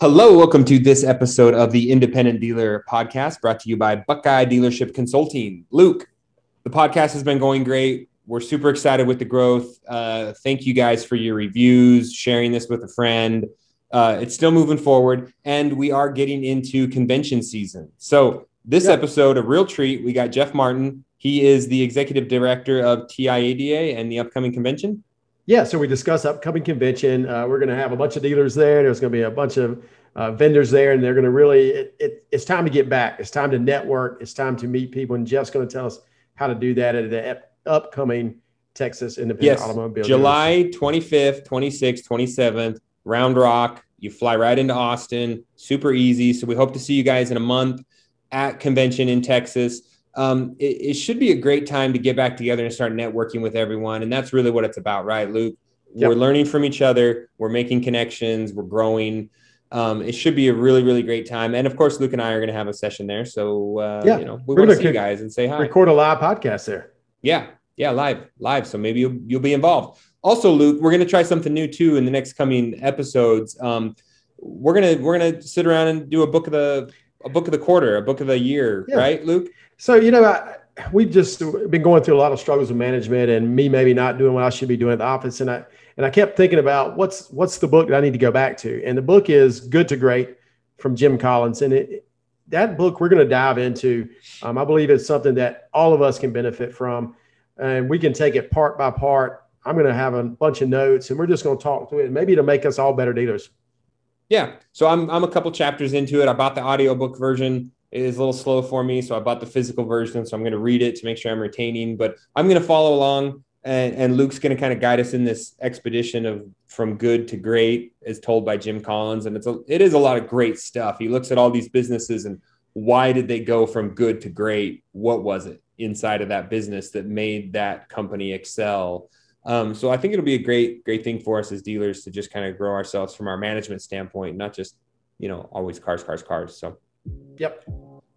Hello, welcome to this episode of the Independent Dealer Podcast brought to you by Buckeye Dealership Consulting. Luke, the podcast has been going great. We're super excited with the growth. Uh, thank you guys for your reviews, sharing this with a friend. Uh, it's still moving forward, and we are getting into convention season. So, this yep. episode, a real treat. We got Jeff Martin. He is the executive director of TIADA and the upcoming convention. Yeah, so we discuss upcoming convention. Uh, we're going to have a bunch of dealers there. There's going to be a bunch of uh, vendors there, and they're going to really. It, it, it's time to get back. It's time to network. It's time to meet people. And Jeff's going to tell us how to do that at the upcoming Texas Independent yes, Automobile. July 25th, 26th, 27th, Round Rock. You fly right into Austin. Super easy. So we hope to see you guys in a month at convention in Texas um, it, it, should be a great time to get back together and start networking with everyone. And that's really what it's about, right, Luke? Yep. We're learning from each other, we're making connections, we're growing. Um, it should be a really, really great time. And of course, Luke and I are going to have a session there. So, uh, yeah, you know, we want to see you guys and say hi. Record a live podcast there. Yeah. Yeah. Live, live. So maybe you'll, you'll be involved. Also, Luke, we're going to try something new too in the next coming episodes. Um, we're going to, we're going to sit around and do a book of the, a book of the quarter, a book of the year, yeah. right, Luke? So, you know, I, we've just been going through a lot of struggles with management and me maybe not doing what I should be doing at the office. And I, and I kept thinking about what's, what's the book that I need to go back to. And the book is Good to Great from Jim Collins. And it, that book we're going to dive into. Um, I believe it's something that all of us can benefit from. And we can take it part by part. I'm going to have a bunch of notes and we're just going to talk through it. Maybe to make us all better dealers. Yeah. So I'm, I'm a couple chapters into it. I bought the audiobook version it is a little slow for me. So I bought the physical version. So I'm going to read it to make sure I'm retaining, but I'm going to follow along. And, and Luke's going to kind of guide us in this expedition of from good to great, as told by Jim Collins. And it's a, it is a lot of great stuff. He looks at all these businesses and why did they go from good to great? What was it inside of that business that made that company excel? Um, so I think it'll be a great, great thing for us as dealers to just kind of grow ourselves from our management standpoint, not just, you know, always cars, cars, cars. So Yep.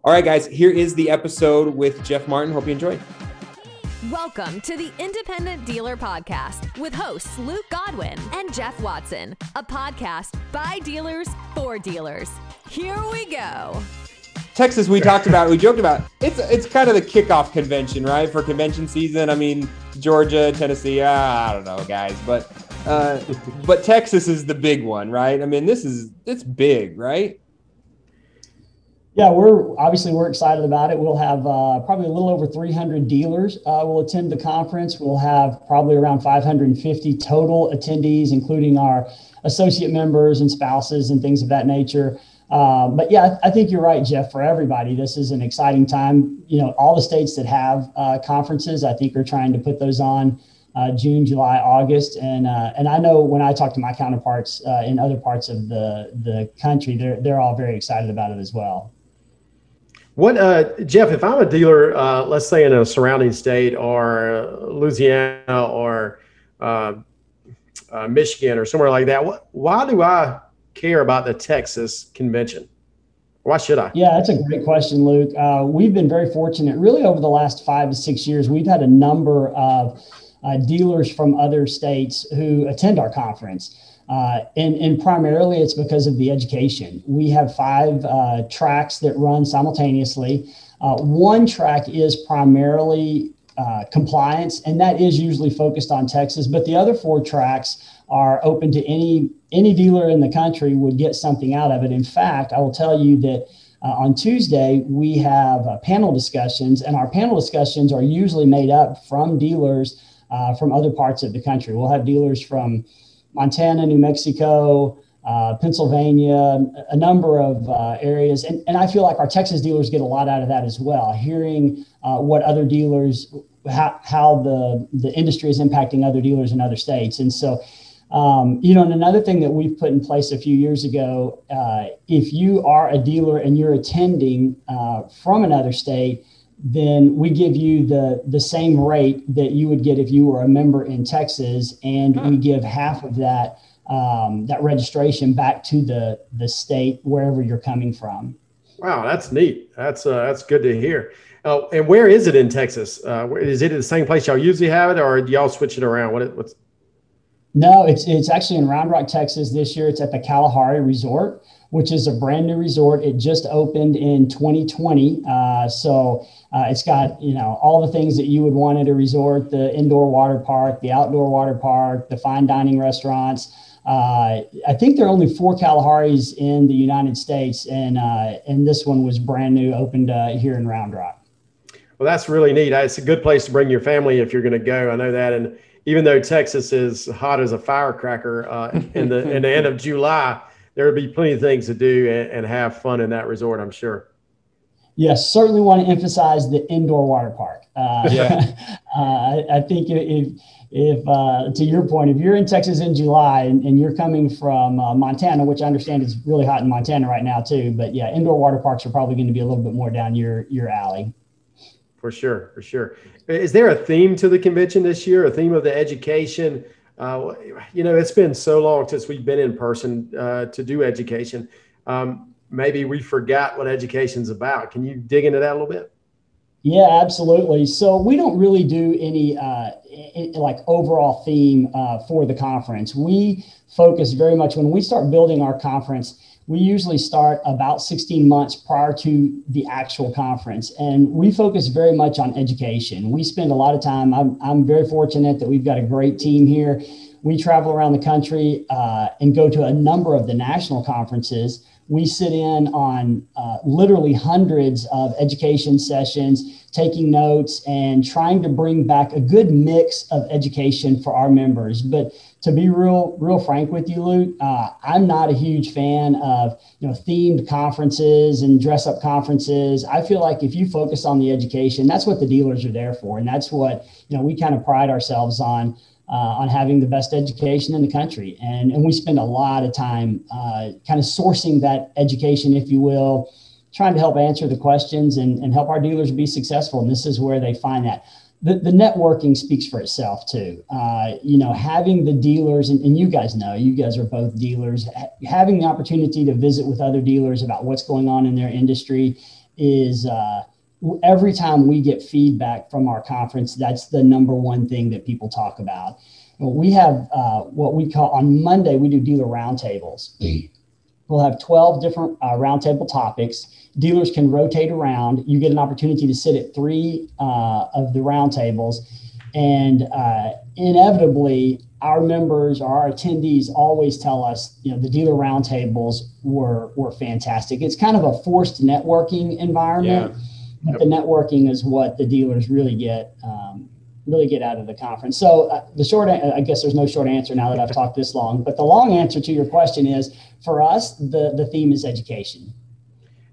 All right, guys, here is the episode with Jeff Martin. Hope you enjoyed. Welcome to the Independent Dealer Podcast with hosts Luke Godwin and Jeff Watson, a podcast by dealers for dealers. Here we go. Texas, we talked about, we joked about. It's it's kind of the kickoff convention, right, for convention season. I mean, Georgia, Tennessee, uh, I don't know, guys, but uh, but Texas is the big one, right? I mean, this is it's big, right? Yeah, we're obviously we're excited about it. We'll have uh, probably a little over 300 dealers uh, will attend the conference. We'll have probably around 550 total attendees, including our associate members and spouses and things of that nature. Uh, but yeah, I think you're right, Jeff. For everybody, this is an exciting time. You know, all the states that have uh, conferences, I think, are trying to put those on. Uh, June, July, August, and uh, and I know when I talk to my counterparts in other parts of the the country, they're they're all very excited about it as well. What, uh, Jeff, if I'm a dealer, uh, let's say in a surrounding state or Louisiana or uh, uh, Michigan or somewhere like that, what, why do I care about the Texas convention? Why should I? Yeah, that's a great question, Luke. Uh, we've been very fortunate, really, over the last five to six years. We've had a number of uh, dealers from other states who attend our conference. Uh, and, and primarily it's because of the education. We have five uh, tracks that run simultaneously. Uh, one track is primarily uh, compliance, and that is usually focused on Texas, but the other four tracks are open to any any dealer in the country would get something out of it. In fact, I will tell you that uh, on Tuesday, we have uh, panel discussions, and our panel discussions are usually made up from dealers from other parts of the country. We'll have dealers from Montana, New Mexico, uh, Pennsylvania, a number of uh, areas. And, and I feel like our Texas dealers get a lot out of that as well, hearing uh, what other dealers, how, how the, the industry is impacting other dealers in other states. And so, um, you know, and another thing that we've put in place a few years ago, uh, if you are a dealer and you're attending uh, from another state, then we give you the the same rate that you would get if you were a member in Texas, and we give half of that um, that registration back to the the state wherever you're coming from. Wow, that's neat. That's uh, that's good to hear. Uh, and where is it in Texas? Uh, is it the same place y'all usually have it, or do y'all switch it around? What what's No, it's it's actually in Round Rock, Texas this year. It's at the Kalahari Resort, which is a brand new resort. It just opened in 2020. Uh, so uh, it's got you know all the things that you would want at a resort: the indoor water park, the outdoor water park, the fine dining restaurants. Uh, I think there are only four Kalaharis in the United States, and uh, and this one was brand new, opened uh, here in Round Rock. Well, that's really neat. It's a good place to bring your family if you're going to go. I know that, and even though Texas is hot as a firecracker uh, in the in the end of July, there will be plenty of things to do and, and have fun in that resort. I'm sure. Yes, certainly want to emphasize the indoor water park. Uh, yeah. uh, I, I, think if, if uh, to your point, if you're in Texas in July and, and you're coming from uh, Montana, which I understand is really hot in Montana right now too, but yeah, indoor water parks are probably going to be a little bit more down your your alley. For sure, for sure. Is there a theme to the convention this year? A theme of the education? Uh, you know, it's been so long since we've been in person uh, to do education. Um, maybe we forgot what education's about. Can you dig into that a little bit? Yeah, absolutely. So we don't really do any uh, like overall theme uh, for the conference. We focus very much when we start building our conference we usually start about 16 months prior to the actual conference. And we focus very much on education. We spend a lot of time, I'm, I'm very fortunate that we've got a great team here. We travel around the country uh, and go to a number of the national conferences. We sit in on uh, literally hundreds of education sessions, taking notes and trying to bring back a good mix of education for our members. But to be real, real frank with you, Luke, uh, I'm not a huge fan of you know themed conferences and dress up conferences. I feel like if you focus on the education, that's what the dealers are there for, and that's what you know we kind of pride ourselves on. Uh, on having the best education in the country. And, and we spend a lot of time uh, kind of sourcing that education, if you will, trying to help answer the questions and, and help our dealers be successful. And this is where they find that the, the networking speaks for itself too. Uh, you know, having the dealers, and, and, you guys know, you guys are both dealers, having the opportunity to visit with other dealers about what's going on in their industry is uh, every time we get feedback from our conference, that's the number one thing that people talk about. We have uh, what we call on Monday, we do dealer roundtables. We'll have 12 different uh, roundtable topics dealers can rotate around. You get an opportunity to sit at three uh, of the roundtables, and uh, inevitably, our members or our attendees always tell us, you know, the dealer roundtables were were fantastic. It's kind of a forced networking environment, yeah. but the networking is what the dealers really get. Really get out of the conference. So uh, the short, I guess there's no short answer now that I've talked this long, but the long answer to your question is for us, the, the theme is education.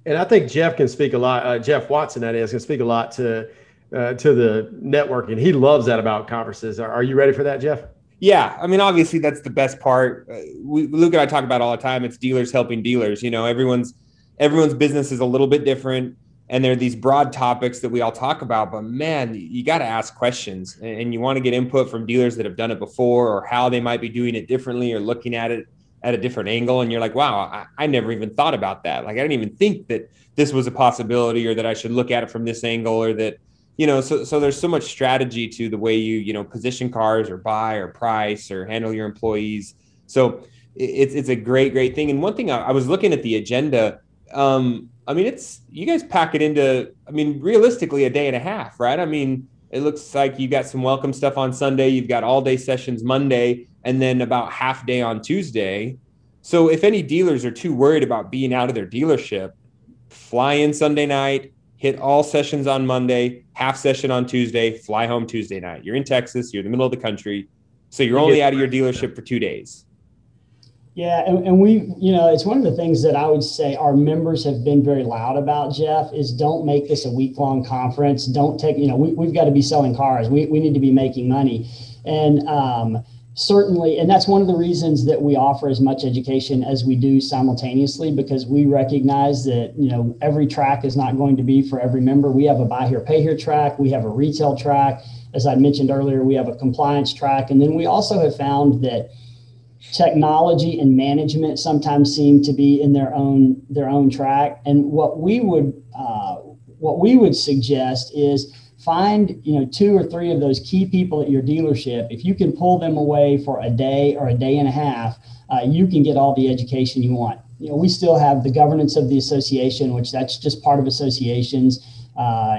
And I think Jeff can speak a lot. Uh, Jeff Watson, that is, can speak a lot to uh, to the networking. He loves that about conferences. Are, are, you ready for that, Jeff? Yeah, I mean, obviously that's the best part. Uh, we, Luke and I talk about all the time. It's dealers helping dealers. You know, everyone's everyone's business is a little bit different, and there are these broad topics that we all talk about. But man, you got to ask questions, and you want to get input from dealers that have done it before, or how they might be doing it differently, or looking at it at a different angle and you're like wow I, I, never even thought about that like i didn't even think that this was a possibility or that i should look at it from this angle or that you know so so there's so much strategy to the way you you know position cars or buy or price or handle your employees so it's it's a great great thing and one thing i, I was looking at the agenda um i mean it's you guys pack it into i mean realistically a day and a half right i mean it looks like you got some welcome stuff on sunday you've got all day sessions monday and then about half day on Tuesday. So if any dealers are too worried about being out of their dealership, fly in Sunday night, hit all sessions on Monday, half session on Tuesday, fly home Tuesday night. You're in Texas, you're in the middle of the country, so you're only out of your dealership for two days. Yeah, and, and we, you know, it's one of the things that I would say our members have been very loud about, Jeff, is don't make this a week long conference. Don't take, you know, we, we've got to be selling cars. We, we need to be making money. And, um, certainly, and that's one of the reasons that we offer as much education as we do simultaneously, because we recognize that you know every track is not going to be for every member. We have a buy here, pay here track. We have a retail track. As I mentioned earlier, we have a compliance track, and then we also have found that technology and management sometimes seem to be in their own their own track. And what we would uh, what we would suggest is find you know two or three of those key people at your dealership. If you can pull them away for a day or a day and a half uh, you can get all the education you want. You know we still have the governance of the association which that's just part of associations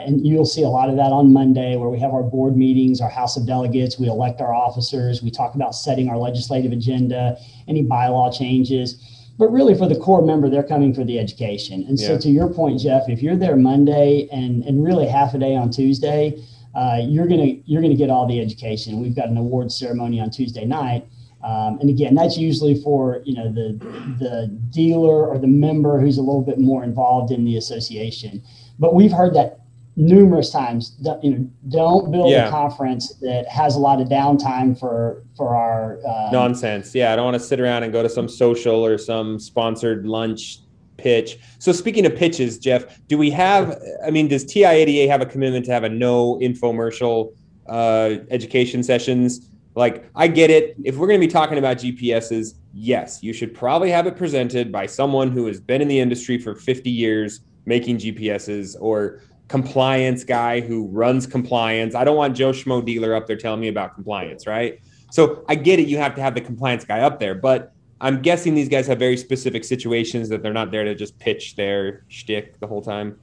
and you'll see a lot of that on Monday, where we have our board meetings, our House of Delegates, we elect our officers, we talk about setting our legislative agenda, any bylaw changes. But really, for the core member, they're coming for the education. And so, to your point, Jeff, if you're there Monday and and really half a day on Tuesday, uh, you're gonna you're gonna get all the education. We've got an award ceremony on Tuesday night. Um, and again, that's usually for you know the the dealer or the member who's a little bit more involved in the association. But we've heard that numerous times. Don't- You know, don't build Yeah. a conference that has a lot of downtime for for our um, nonsense. Yeah, I don't want to sit around and go to some social or some sponsored lunch pitch. So speaking of pitches, Jeff, do we have? I mean, does TI-ADA have a commitment to have a no infomercial uh, education sessions? Like, I get it. If we're going to be talking about GPSs, yes, you should probably have it presented by someone who has been in the industry for 50 years making GPSs or compliance guy who runs compliance. I don't want Joe Schmo dealer up there telling me about compliance, right? So I get it. You have to have the compliance guy up there, but I'm guessing these guys have very specific situations that they're not there to just pitch their shtick the whole time.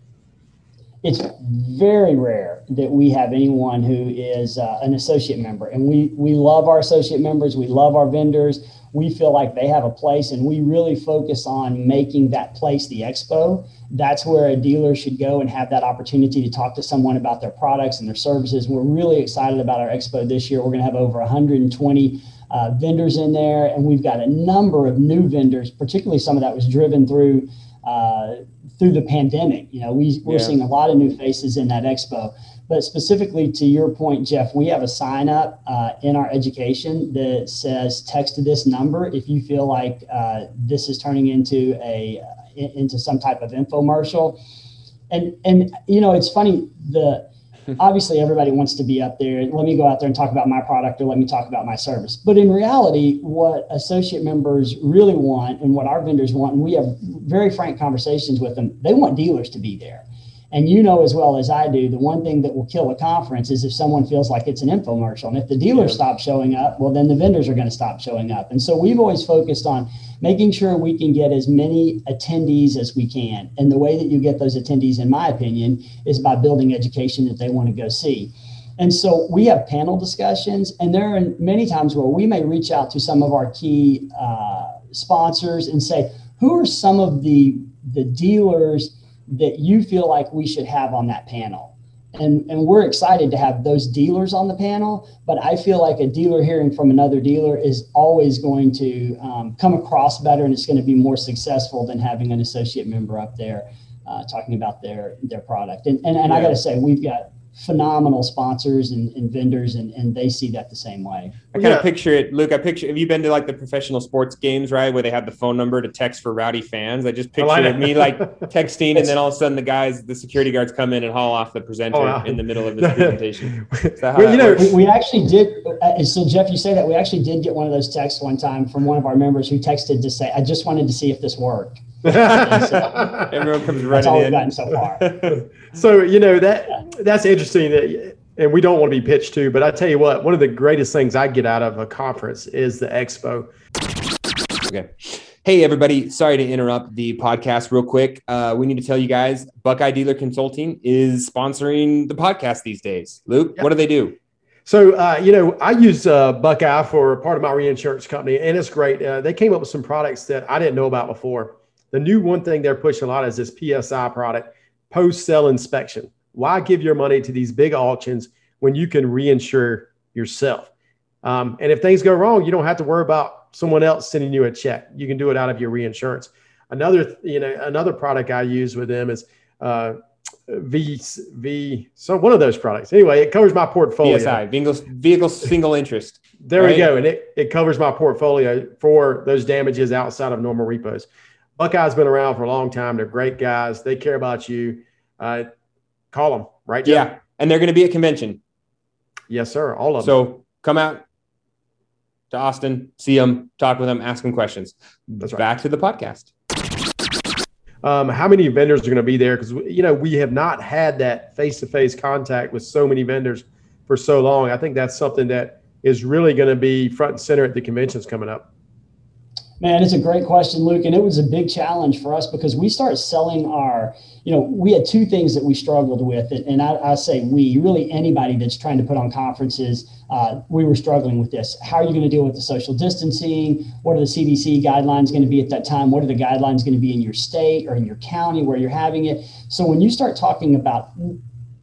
It's very rare that we have anyone who is uh, an associate member and we we love our associate members we love our vendors we feel like they have a place and we really focus on making that place the expo. That's where a dealer should go and have that opportunity to talk to someone about their products and their services. We're really excited about our expo this year. We're going to have over 120 uh, vendors in there and we've got a number of new vendors particularly some of that was driven through through the pandemic. You know, we, we're Yeah. seeing a lot of new faces in that expo. But specifically to your point, Jeff, we have a sign up uh, in our education that says text to this number if you feel like uh, this is turning into a into some type of infomercial. And and you know, it's funny the obviously everybody wants to be up there. Let me go out there and talk about my product or let me talk about my service. But in reality, what associate members really want and what our vendors want, and we have very frank conversations with them, they want dealers to be there. And you know as well as I do, the one thing that will kill a conference is if someone feels like it's an infomercial. And if the dealers Yeah. stop showing up, well, then the vendors are going to stop showing up. And so we've always focused on making sure we can get as many attendees as we can. And the way that you get those attendees, in my opinion, is by building education that they want to go see. And so we have panel discussions, and there are many times where we may reach out to some of our key uh, sponsors and say, who are some of the the dealers that you feel like we should have on that panel? And, and we're excited to have those dealers on the panel, but I feel like a dealer hearing from another dealer is always going to um, come across better and it's going to be more successful than having an associate member up there uh, talking about their their product. And, and, and I got to say, we've got phenomenal sponsors and, and vendors, and, and they see that the same way. I kind Yeah. of picture it, Luke. I picture. Have you been to like the professional sports games, right, where they have the phone number to text for rowdy fans? I just picture like it. me like texting, and then all of a sudden the guys, the security guards, come in and haul off the presenter Oh, wow. in the middle of his presentation. Is that how well, you know, works? We, actually did. Uh, so Jeff, you say that we actually did get one of those texts one time from one of our members who texted to say, "I just wanted to see if this worked." Everyone comes running That's all we've in. gotten so far. so you know that that's interesting that and we don't want to be pitched to but i tell you what one of the greatest things i get out of a conference is the expo Okay. Hey, everybody. Sorry to interrupt the podcast real quick. Uh, we need to tell you guys Buckeye Dealer Consulting is sponsoring the podcast these days. Luke, what do they do? so uh, you know i use uh, buckeye for part of my reinsurance company and it's great uh, they came up with some products that i didn't know about before the new one thing they're pushing a lot is this psi product post sale inspection why give your money to these big auctions when you can reinsure yourself um, and if things go wrong you don't have to worry about someone else sending you a check you can do it out of your reinsurance another you know another product i use with them is uh, v v so one of those products anyway it covers my portfolio PSI, vehicle, vehicle single interest. there Right. we go. And it, it covers my portfolio for those damages outside of normal repos. Buckeye's been around for a long time. They're great guys. They care about you. Uh, call them, right? Yeah. And they're going to be at convention. Yes, sir. All of them. So come out to Austin, see them, talk with them, ask them questions. That's right. Back to the podcast. Um, how many vendors are going to be there? Because you know we have not had that face-to-face contact with so many vendors for so long. I think that's something that is really going to be front and center at the conventions coming up. Man, it's a great question, Luke. And it was a big challenge for us because we start selling our, you know, we had two things that we struggled with. And I, I say we, really anybody that's trying to put on conferences, uh, we were struggling with this. How are you going to deal with the social distancing? What are the CDC guidelines going to be at that time? What are the guidelines going to be in your state or in your county where you're having it? So when you start talking about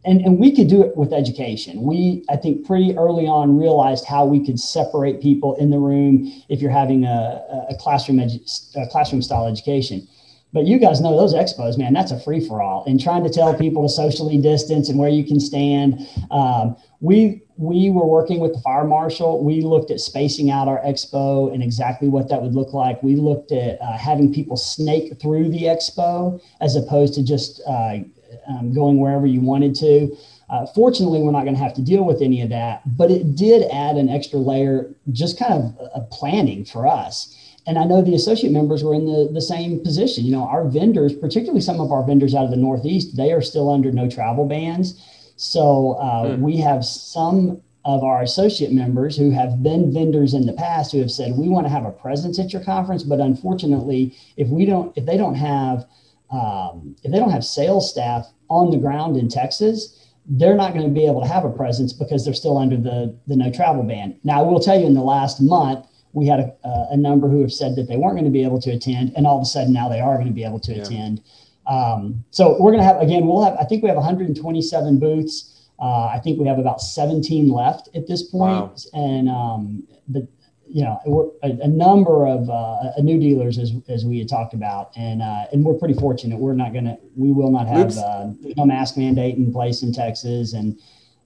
and, and we could do it with education. We, I think, pretty early on realized how we could separate people in the room if you're having a, a classroom edu- a classroom style education. But you guys know those expos, man. That's a free for all. And trying to tell people to socially distance and where you can stand. Um, we we were working with the fire marshal. We looked at spacing out our expo and exactly what that would look like. We looked at uh, having people snake through the expo as opposed to just uh, um, going wherever you wanted to. Uh, fortunately, we're not going to have to deal with any of that, but it did add an extra layer, just kind of a planning for us. And I know the associate members were in the, the same position. You know, our vendors, particularly some of our vendors out of the Northeast, they are still under no travel bans. So uh, mm. we have some of our associate members who have been vendors in the past who have said we want to have a presence at your conference, but unfortunately, if we don't, if they don't have um, if they don't have sales staff on the ground in Texas, they're not going to be able to have a presence because they're still under the, the no travel ban. Now, I will tell you in the last month, we had a, a number who have said that they weren't going to be able to attend, and all of a sudden now they are going to be able to yeah. attend. Um, so we're going to have, again, we'll have, I think we have 127 booths. Uh, I think we have about 17 left at this point. Wow. And um, the, you know, a, a number of uh, new dealers as, as we had talked about, and uh, and we're pretty fortunate. We're not gonna, we will not have uh, no mask mandate in place in Texas, and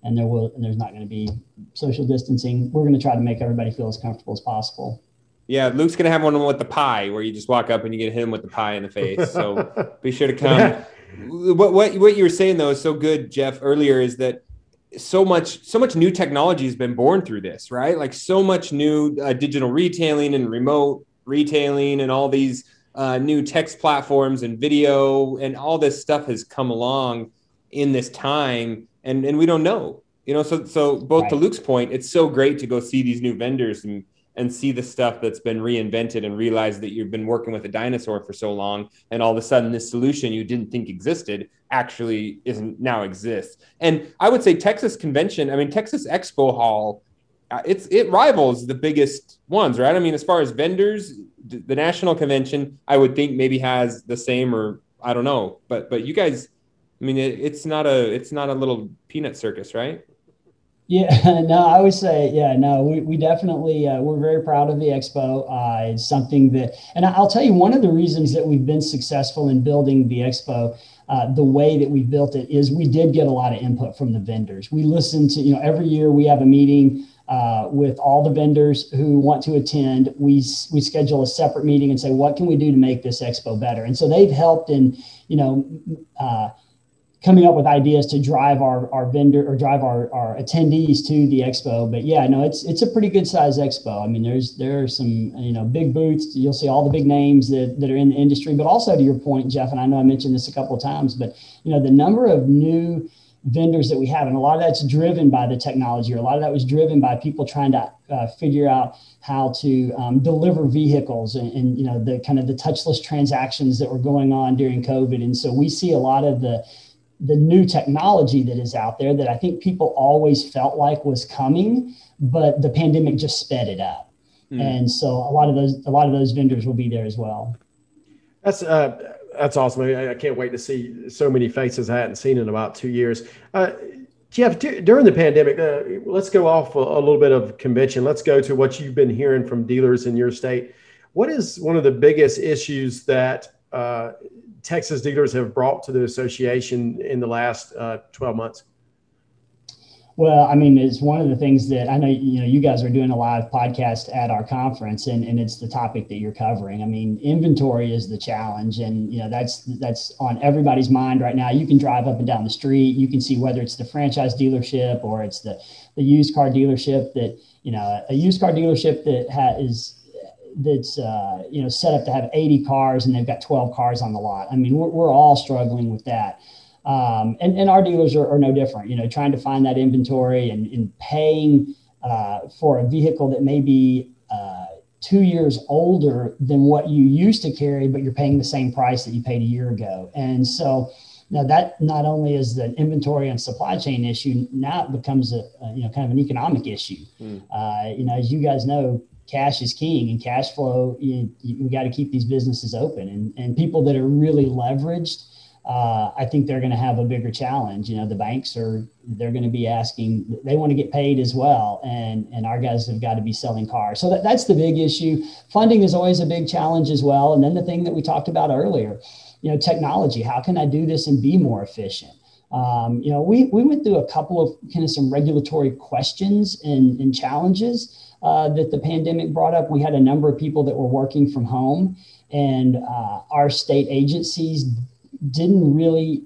and there will and there's not going to be social distancing. We're going to try to make everybody feel as comfortable as possible. Yeah, Luke's gonna have one with the pie, where you just walk up and you get him with the pie in the face. So be sure to come. what what what you were saying though is so good, Jeff. Earlier is that so much so much new technology has been born through this right like so much new uh, digital retailing and remote retailing and all these uh, new text platforms and video and all this stuff has come along in this time and and we don't know you know so so both right. to luke's point it's so great to go see these new vendors and and see the stuff that's been reinvented and realize that you've been working with a dinosaur for so long and all of a sudden this solution you didn't think existed actually isn't now exists. And i would say texas convention i mean texas expo hall uh, it's it rivals the biggest ones right? I mean as far as vendors the national convention i would think maybe has the same or i don't know but but you guys i mean it, it's not a it's not a little peanut circus right yeah, no, I would say, yeah, no, we, we definitely, uh, we're very proud of the expo. Uh, it's something that, and I'll tell you, one of the reasons that we've been successful in building the expo, uh, the way that we built it is we did get a lot of input from the vendors. We listen to, you know, every year we have a meeting uh, with all the vendors who want to attend. We, we schedule a separate meeting and say, what can we do to make this expo better? And so they've helped in, you know, uh, coming up with ideas to drive our, our vendor or drive our, our attendees to the expo. But yeah, no, it's it's a pretty good size expo. I mean, there's there are some you know big booths. You'll see all the big names that, that are in the industry. But also to your point, Jeff, and I know I mentioned this a couple of times, but you know the number of new vendors that we have, and a lot of that's driven by the technology, or a lot of that was driven by people trying to uh, figure out how to um, deliver vehicles and, and you know the kind of the touchless transactions that were going on during COVID. And so we see a lot of the the new technology that is out there that I think people always felt like was coming, but the pandemic just sped it up. Mm. And so a lot of those a lot of those vendors will be there as well. That's uh, that's awesome. I, I can't wait to see so many faces I hadn't seen in about two years. Uh, Jeff, d- during the pandemic, uh, let's go off a, a, little bit of convention. Let's go to what you've been hearing from dealers in your state. What is one of the biggest issues that uh, Texas dealers have brought to the association in the last uh, 12 months? Well, I mean, it's one of the things that I know, you know, you guys are doing a live podcast at our conference and, and it's the topic that you're covering. I mean, inventory is the challenge and, you know, that's, that's on everybody's mind right now. You can drive up and down the street. You can see whether it's the franchise dealership or it's the, the used car dealership that, you know, a used car dealership that ha- is that's uh, you know set up to have 80 cars and they've got 12 cars on the lot. I mean, we're, we're all struggling with that. Um, and, and our dealers are, are, no different, you know, trying to find that inventory and, and paying uh, for a vehicle that may be uh, two years older than what you used to carry, but you're paying the same price that you paid a year ago. And so now that not only is the inventory and supply chain issue, now it becomes a, a you know kind of an economic issue. Mm. Uh, you know, as you guys know, cash is king and cash flow. You, you got to keep these businesses open, and and people that are really leveraged uh, I think they're going to have a bigger challenge. You know, the banks are they're going to be asking they want to get paid as well, and and our guys have got to be selling cars. So that, that's the big issue. Funding is always a big challenge as well. And then the thing that we talked about earlier, you know, technology. How can I do this and be more efficient? Um, you know, we we went through a couple of kind of some regulatory questions and, and challenges uh, that the pandemic brought up. We had a number of people that were working from home, and uh, our state agencies didn't really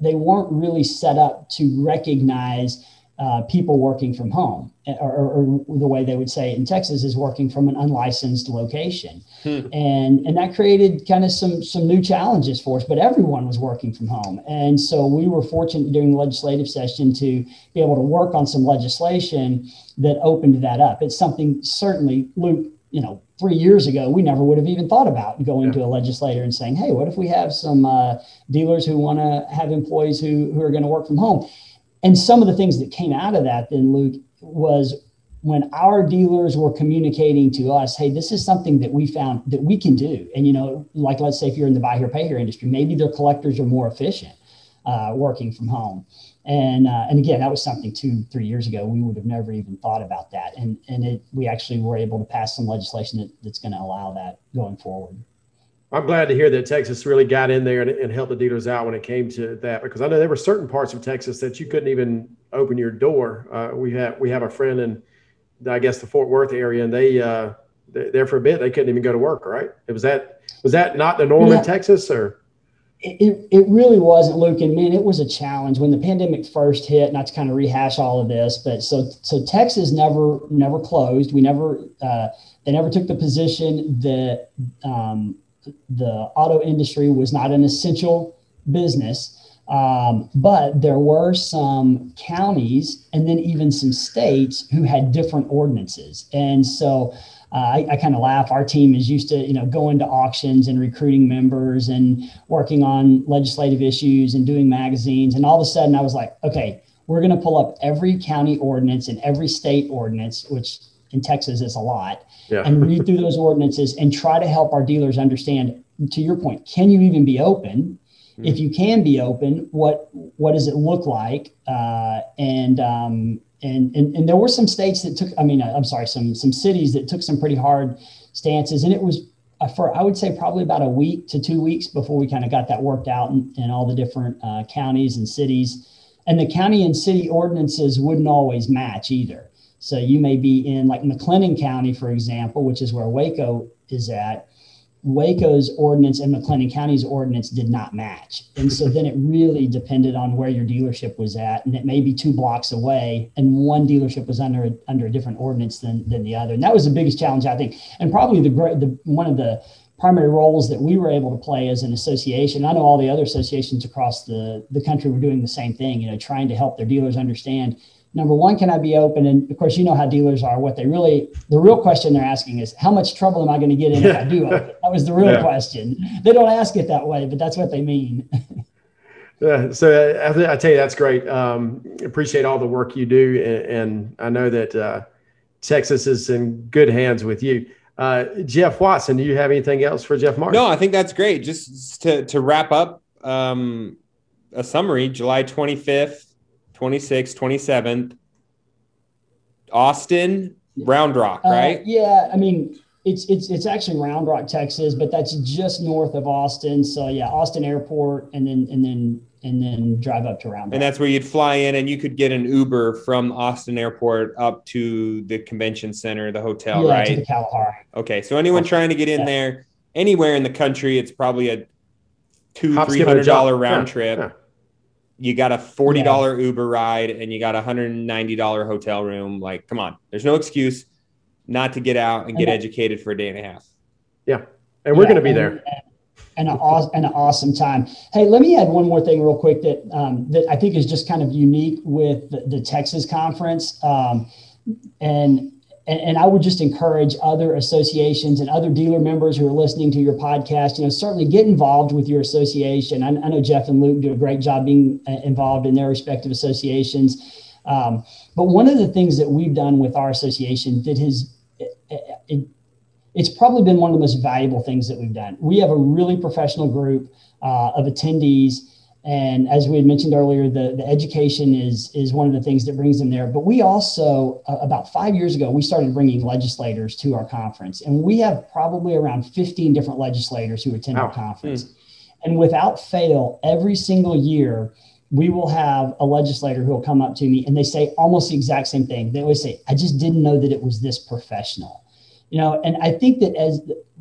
they weren't really set up to recognize uh, people working from home, or, or, or, the way they would say it in Texas is working from an unlicensed location, hmm. and and that created kind of some some new challenges for us. But everyone was working from home, and so we were fortunate during the legislative session to be able to work on some legislation that opened that up. It's something certainly, Luke, you know, three years ago, we never would have even thought about going yeah. to a legislator and saying, "Hey, what if we have some uh, dealers who want to have employees who who are going to work from home?" And some of the things that came out of that, then Luke, was when our dealers were communicating to us, "Hey, this is something that we found that we can do." And you know, like let's say if you're in the buy here, pay here industry, maybe their collectors are more efficient uh, working from home. And uh, and again, that was something two three years ago we would have never even thought about that. And and it, we actually were able to pass some legislation that, that's going to allow that going forward. I'm glad to hear that Texas really got in there and, and, helped the dealers out when it came to that because I know there were certain parts of Texas that you couldn't even open your door. Uh, we have we have a friend in I guess the Fort Worth area and they uh, there for a bit they couldn't even go to work. Right? It was that was that not the norm yeah. in Texas or? it, it really wasn't Luke and man it was a challenge when the pandemic first hit not to kind of rehash all of this but so so Texas never never closed we never uh, they never took the position that um, the auto industry was not an essential business um, but there were some counties and then even some states who had different ordinances and so uh, I, I kind of laugh. Our team is used to, you know, going to auctions and recruiting members and working on legislative issues and doing magazines. And all of a sudden, I was like, okay, we're going to pull up every county ordinance and every state ordinance, which in Texas is a lot, yeah. and read through those ordinances and try to help our dealers understand. To your point, can you even be open? Hmm. If you can be open, what what does it look like? Uh, and um, and, and and there were some states that took i mean i'm sorry some some cities that took some pretty hard stances and it was uh, for i would say probably about a week to two weeks before we kind of got that worked out in, in all the different uh, counties and cities and the county and city ordinances wouldn't always match either so you may be in like mclennan county for example which is where waco is at Waco's ordinance and McLennan County's ordinance did not match. And so then it really depended on where your dealership was at. And it may be two blocks away and one dealership was under under a different ordinance than, than the other. And that was the biggest challenge, I think. And probably the, the one of the primary roles that we were able to play as an association. I know all the other associations across the, the country were doing the same thing, you know, trying to help their dealers understand number one, can I be open? And of course, you know how dealers are. What they really, the real question they're asking is, how much trouble am I going to get in if I do open? That was the real yeah. question. They don't ask it that way, but that's what they mean. yeah, so I, I, tell you, that's great. Um, appreciate all the work you do, and, and I know that uh, Texas is in good hands with you. Uh, Jeff Watson, do you have anything else for Jeff Martin? No, I think that's great. Just to to wrap up um, a summary, July twenty fifth 26th, 27th. Austin, Round Rock, uh, right? Uh, yeah, I mean, it's it's it's actually Round Rock, Texas, but that's just north of Austin. So yeah, Austin Airport, and then and then and then drive up to Round Rock. And that's where you'd fly in, and you could get an Uber from Austin Airport up to the convention center, the hotel, yeah, right? To the Kalahari. Okay, so anyone trying to get in yeah. there anywhere in the country, it's probably a two three hundred dollar round yeah. trip you got a $40 yeah. Uber ride and you got a $190 hotel room. Like, come on, there's no excuse. not to get out and get Okay. educated for a day and a half. Yeah. And we're Yeah, going to be and- there. And an, aw- and an awesome time. Hey, let me add one more thing real quick that um, that I think is just kind of unique with the, the Texas conference. Um, and, and and I would just encourage other associations and other dealer members who are listening to your podcast. You know, certainly get involved with your association. I, I know Jeff and Luke do a great job being uh, involved in their respective associations. Um, but one of the things that we've done with our association that has it, it, it's probably been one of the most valuable things that we've done. We have a really professional group uh, of attendees. And as we had mentioned earlier, the, the education is, is one of the things that brings them there. But we also, uh, about five years ago, we started bringing legislators to our conference. And we have probably around 15 different legislators who attend our Wow. conference. And without fail, every single year, we will have a legislator who will come up to me and they say almost the exact same thing. They always say, I just didn't know that it was this professional. You know, and I think that as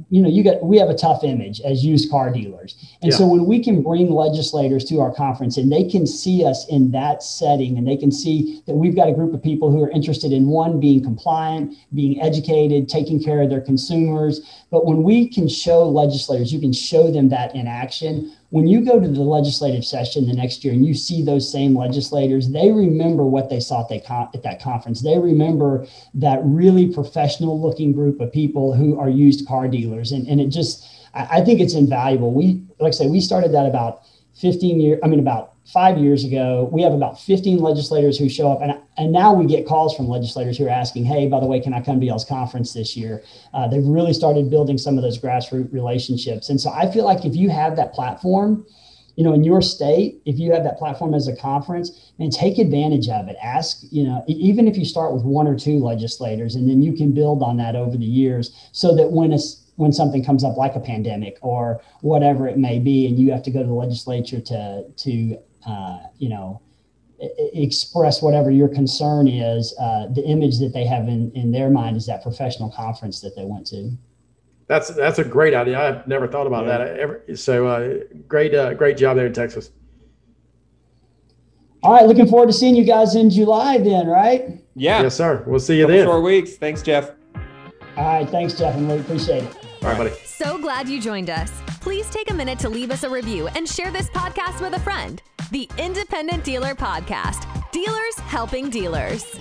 you know, you got we have a tough image as used car dealers. And Yeah. so when we can bring legislators to our conference and they can see us in that setting and they can see that we've got a group of people who are interested in one being compliant, being educated, taking care of their consumers. But when we can show legislators, you can show them that in action. When you go to the legislative session the next year and you see those same legislators, they remember what they saw at, con- at that conference. They remember that really professional looking group of people who are used car dealers. And, and it just, I, I think it's invaluable. We, like I say, we started that about 15 years, I mean, about five years ago. We have about 15 legislators who show up. And, and now we get calls from legislators who are asking, hey, by the way, can I come to y'all's conference this year? Uh, they've really started building some of those grassroots relationships. And so I feel like if you have that platform, you know, in your state, if you have that platform as a conference, and take advantage of it. Ask, you know, even if you start with one or two legislators, and then you can build on that over the years, so that when it's when something comes up like a pandemic or whatever it may be, and you have to go to the legislature to to uh, you know express whatever your concern is, uh, the image that they have in in their mind is that professional conference that they went to. That's that's a great idea. I've never thought about Yeah. that. Ever, so uh, great uh, great job there in Texas. All right, looking forward to seeing you guys in July then, right? Yeah. Yes, sir. We'll see you Couple then. short weeks. Thanks, Jeff. All right, thanks, Jeff and Luke. Appreciate it. All right, buddy. So glad you joined us. Please take a minute to leave us a review and share this podcast with a friend. The Independent Dealer Podcast Dealers Helping Dealers.